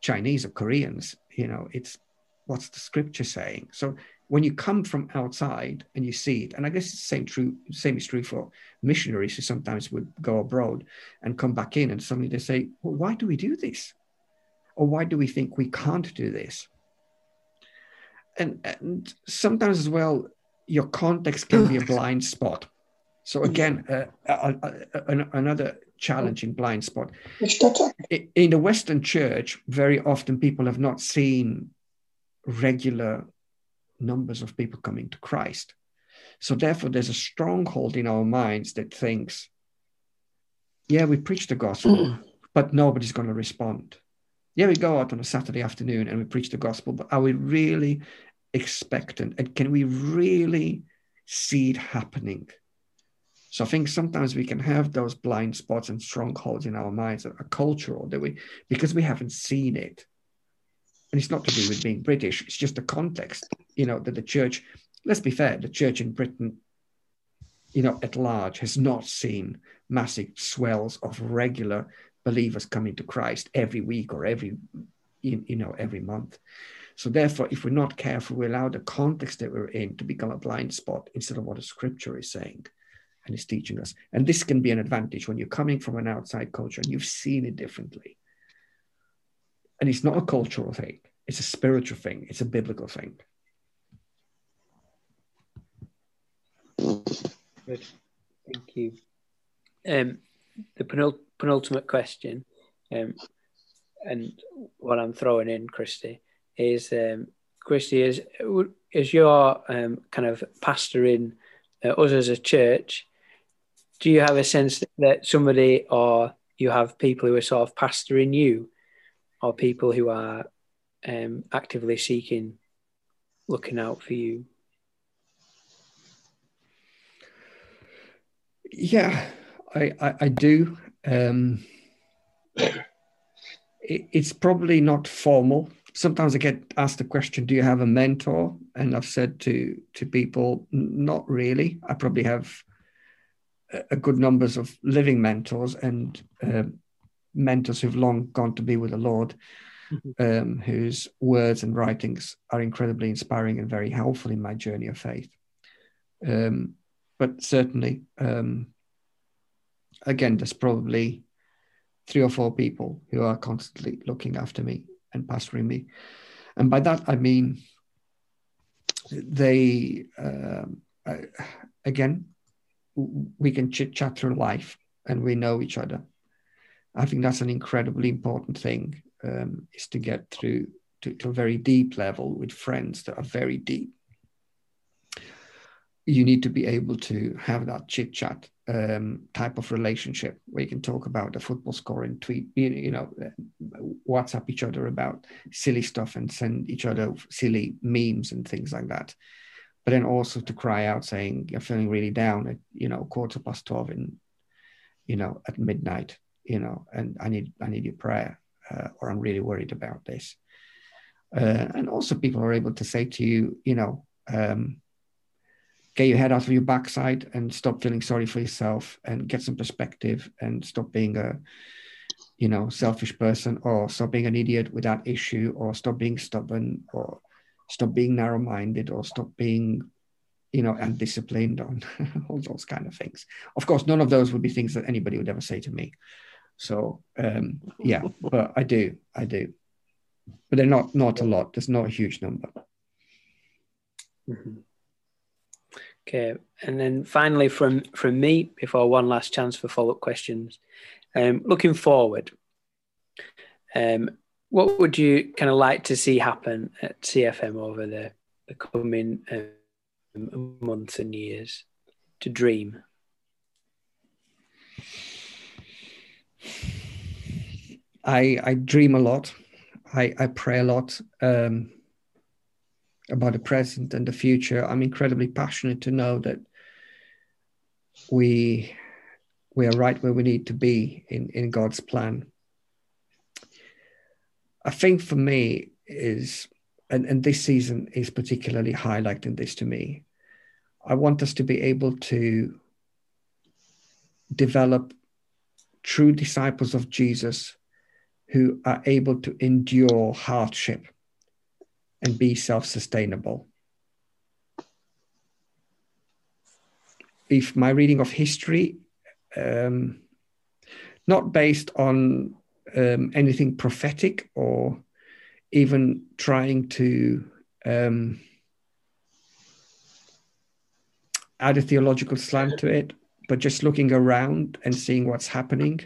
chinese or koreans you know it's what's the scripture saying so when you come from outside and you see it and i guess the same true same is true for missionaries who sometimes would go abroad and come back in and suddenly they say well why do we do this or why do we think we can't do this? And, and sometimes as well, your context can be a blind spot. So again, uh, another challenging blind spot. In the Western church, very often people have not seen regular numbers of people coming to Christ. So therefore, there's a stronghold in our minds that thinks, yeah, we preach the gospel, but nobody's going to respond yeah, we go out on a Saturday afternoon and we preach the gospel, but are we really expectant? And can we really see it happening? So I think sometimes we can have those blind spots and strongholds in our minds that are cultural that we because we haven't seen it. And it's not to do with being British, it's just the context, you know, that the church let's be fair, the church in Britain, you know, at large, has not seen massive swells of regular believers coming to Christ every week or every, you, you know, every month. So therefore, if we're not careful, we allow the context that we're in to become a blind spot instead of what the scripture is saying and is teaching us. And this can be an advantage when you're coming from an outside culture and you've seen it differently. And it's not a cultural thing, it's a spiritual thing, it's a biblical thing. Good. Thank you. Um, the penult- penultimate question, um, and what I'm throwing in, Christy, is um, Christy, is is your um, kind of pastoring uh, us as a church? Do you have a sense that somebody or you have people who are sort of pastoring you, or people who are um, actively seeking, looking out for you? Yeah, I I, I do. Um, it, it's probably not formal sometimes I get asked the question, "Do you have a mentor?" And I've said to to people, "Not really. I probably have a, good numbers of living mentors and uh, mentors who've long gone to be with the Lord, mm-hmm. um, whose words and writings are incredibly inspiring and very helpful in my journey of faith. Um, but certainly, um, again, there's probably three or four people who are constantly looking after me and pastoring me. And by that, I mean, they, um, uh, again, we can chit chat through life and we know each other. I think that's an incredibly important thing um, is to get through to, to a very deep level with friends that are very deep. You need to be able to have that chit chat um, type of relationship where you can talk about the football score and tweet, you, know, WhatsApp each other about silly stuff and send each other silly memes and things like that. But then also to cry out saying you're feeling really down at you know quarter past twelve in, you know, at midnight, you know, and I need I need your prayer, uh, or I'm really worried about this. Uh, and also people are able to say to you, you know. Um, get your head out of your backside and stop feeling sorry for yourself and get some perspective and stop being a you know selfish person or stop being an idiot with that issue or stop being stubborn or stop being narrow-minded or stop being you know undisciplined on all those kind of things. Of course none of those would be things that anybody would ever say to me. So um yeah but i do i do. But they're not not a lot. There's not a huge number. Mm-hmm. Okay, and then finally from from me, before one last chance for follow up questions, um, looking forward, um, what would you kind of like to see happen at CFM over the, the coming um, months and years? To dream. I I dream a lot. I I pray a lot. Um, about the present and the future. I'm incredibly passionate to know that we we are right where we need to be in, in God's plan. I think for me is and, and this season is particularly highlighting this to me. I want us to be able to develop true disciples of Jesus who are able to endure hardship and be self sustainable. If my reading of history, um, not based on um, anything prophetic or even trying to um, add a theological slant to it, but just looking around and seeing what's happening,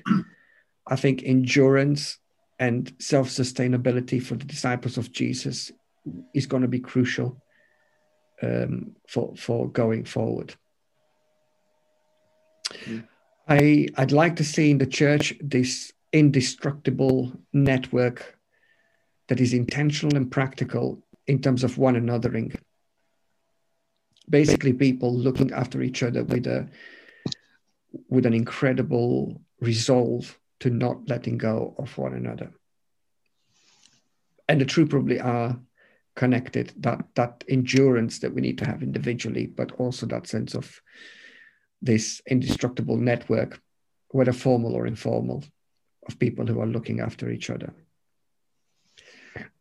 I think endurance and self sustainability for the disciples of Jesus is going to be crucial um, for for going forward. Mm. I I'd like to see in the church this indestructible network that is intentional and practical in terms of one anothering. Basically, people looking after each other with a with an incredible resolve to not letting go of one another. And the two probably are connected, that that endurance that we need to have individually, but also that sense of this indestructible network, whether formal or informal, of people who are looking after each other.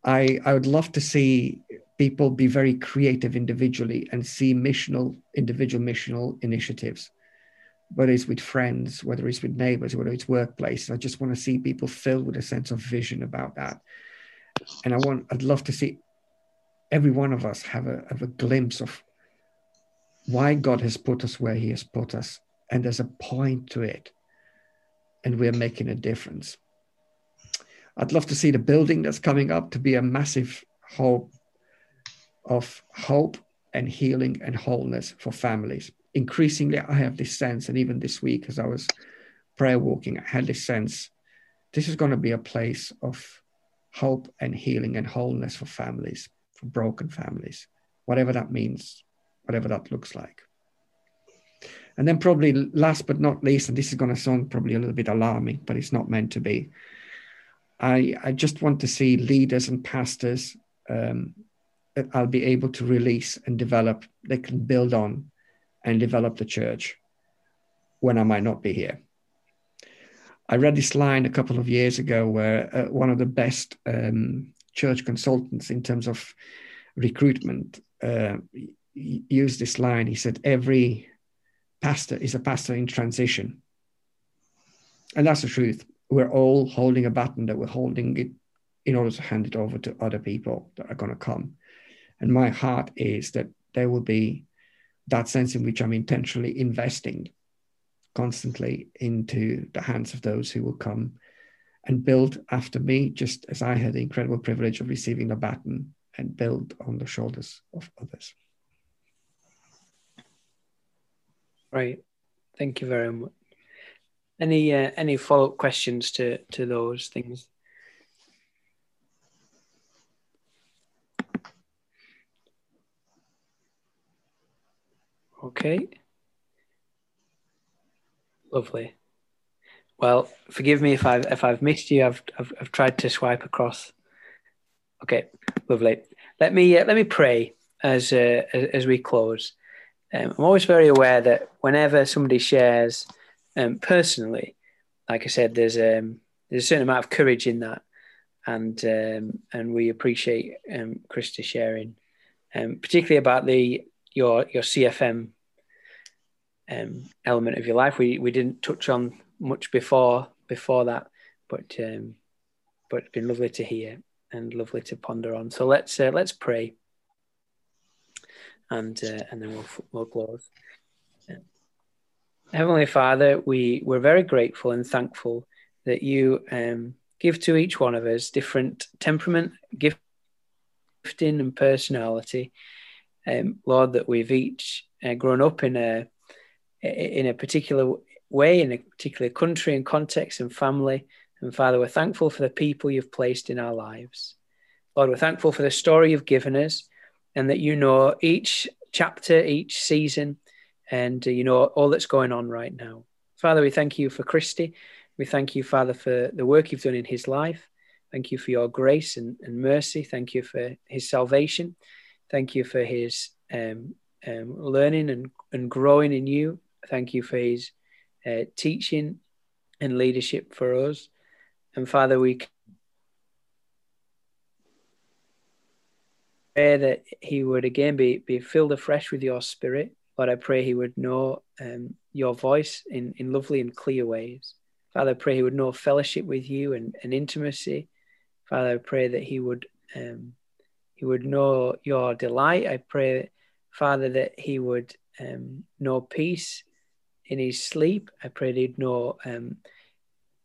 I, I would love to see people be very creative individually and see missional, individual missional initiatives, whether it's with friends, whether it's with neighbors, whether it's workplace. I just want to see people filled with a sense of vision about that. And I want, I'd love to see every one of us have a, have a glimpse of why God has put us where He has put us. And there's a point to it. And we're making a difference. I'd love to see the building that's coming up to be a massive hope of hope and healing and wholeness for families. Increasingly, I have this sense, and even this week as I was prayer walking, I had this sense this is going to be a place of hope and healing and wholeness for families, for broken families, whatever that means whatever that looks like. And then, probably last but not least, and this is going to sound probably a little bit alarming, but it's not meant to be. I, I just want to see leaders and pastors um, that I'll be able to release and develop, they can build on and develop the church when I might not be here. I read this line a couple of years ago where uh, one of the best um, church consultants in terms of recruitment uh, used this line. He said, Every pastor is a pastor in transition. And that's the truth. We're all holding a baton that we're holding it in order to hand it over to other people that are going to come. And my heart is that there will be that sense in which I'm intentionally investing constantly into the hands of those who will come and build after me, just as I had the incredible privilege of receiving the baton and build on the shoulders of others. Right. Thank you very much. Any uh, any follow up questions to to those things? Okay. Lovely. Well, forgive me if I've if I've missed you. I've I've, I've tried to swipe across. Okay, lovely. Let me uh, let me pray as uh, as, as we close. Um, I'm always very aware that whenever somebody shares um, personally, like I said, there's um, there's a certain amount of courage in that, and um, and we appreciate um, Krista sharing, um, particularly about the your your CFM um, element of your life. We we didn't touch on much before before that, but but it's been lovely to hear and lovely to ponder on. So let's uh, let's pray and uh, and then we'll we'll close. Heavenly Father, we we're very grateful and thankful that you um, give to each one of us different temperament, gift, gifting, and personality. Um, Lord, that we've each uh, grown up in a in a particular way, in a particular country and context and family. And Father, we're thankful for the people you've placed in our lives. Lord, we're thankful for the story you've given us and that you know each chapter, each season, and uh, you know all that's going on right now. Father, we thank you for Christy. We thank you, Father, for the work you've done in his life. Thank you for your grace and, and mercy. Thank you for his salvation. Thank you for his um, um, learning and, and growing in you. Thank you for his uh, teaching and leadership for us. And Father, we pray that he would again be, be filled afresh with your spirit. Lord, I pray he would know um, your voice in, in lovely and clear ways. Father, I pray he would know fellowship with you and, and intimacy. Father, I pray that he would um, he would know your delight. I pray, Father, that he would um, know peace in his sleep. I pray he'd know, um,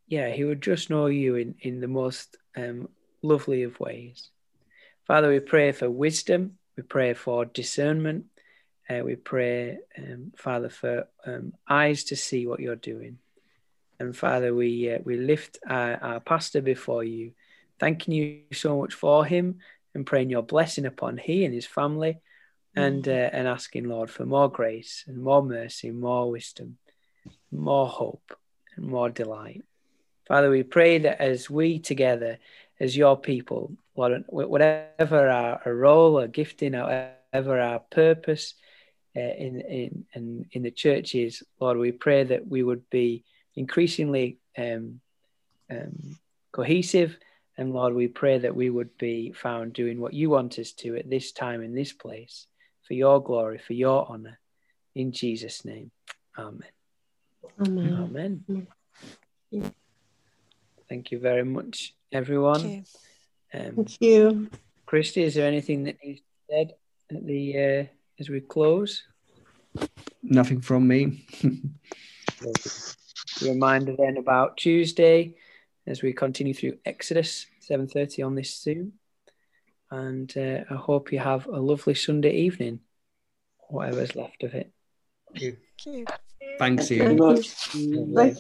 yeah, he would just know you in, in the most um, lovely of ways. Father, we pray for wisdom. We pray for discernment. Uh, we pray, um, Father, for um, eyes to see what you're doing. And Father, we uh, we lift our, our, pastor before you, thanking you so much for him and praying your blessing upon he and his family, and uh, and asking Lord for more grace and more mercy, more wisdom, more hope, and more delight. Father, we pray that as we together, as your people, whatever our, our role, our gifting, whatever our purpose uh, in, in, in, in the church is, Lord, we pray that we would be increasingly um, um, cohesive. And Lord, we pray that we would be found doing what you want us to at this time in this place for your glory, for your honor. In Jesus' name, amen. Amen. Amen. Thank you very much, everyone. Thank you. Um, Thank you. Christy, is there anything that needs to be said at the uh, as we close? Nothing from me. reminder then about Tuesday as we continue through Exodus 7:30 on this Zoom. And uh, I hope you have a lovely Sunday evening, whatever's left of it. Thank you. Thanks, Thank you. Thank you.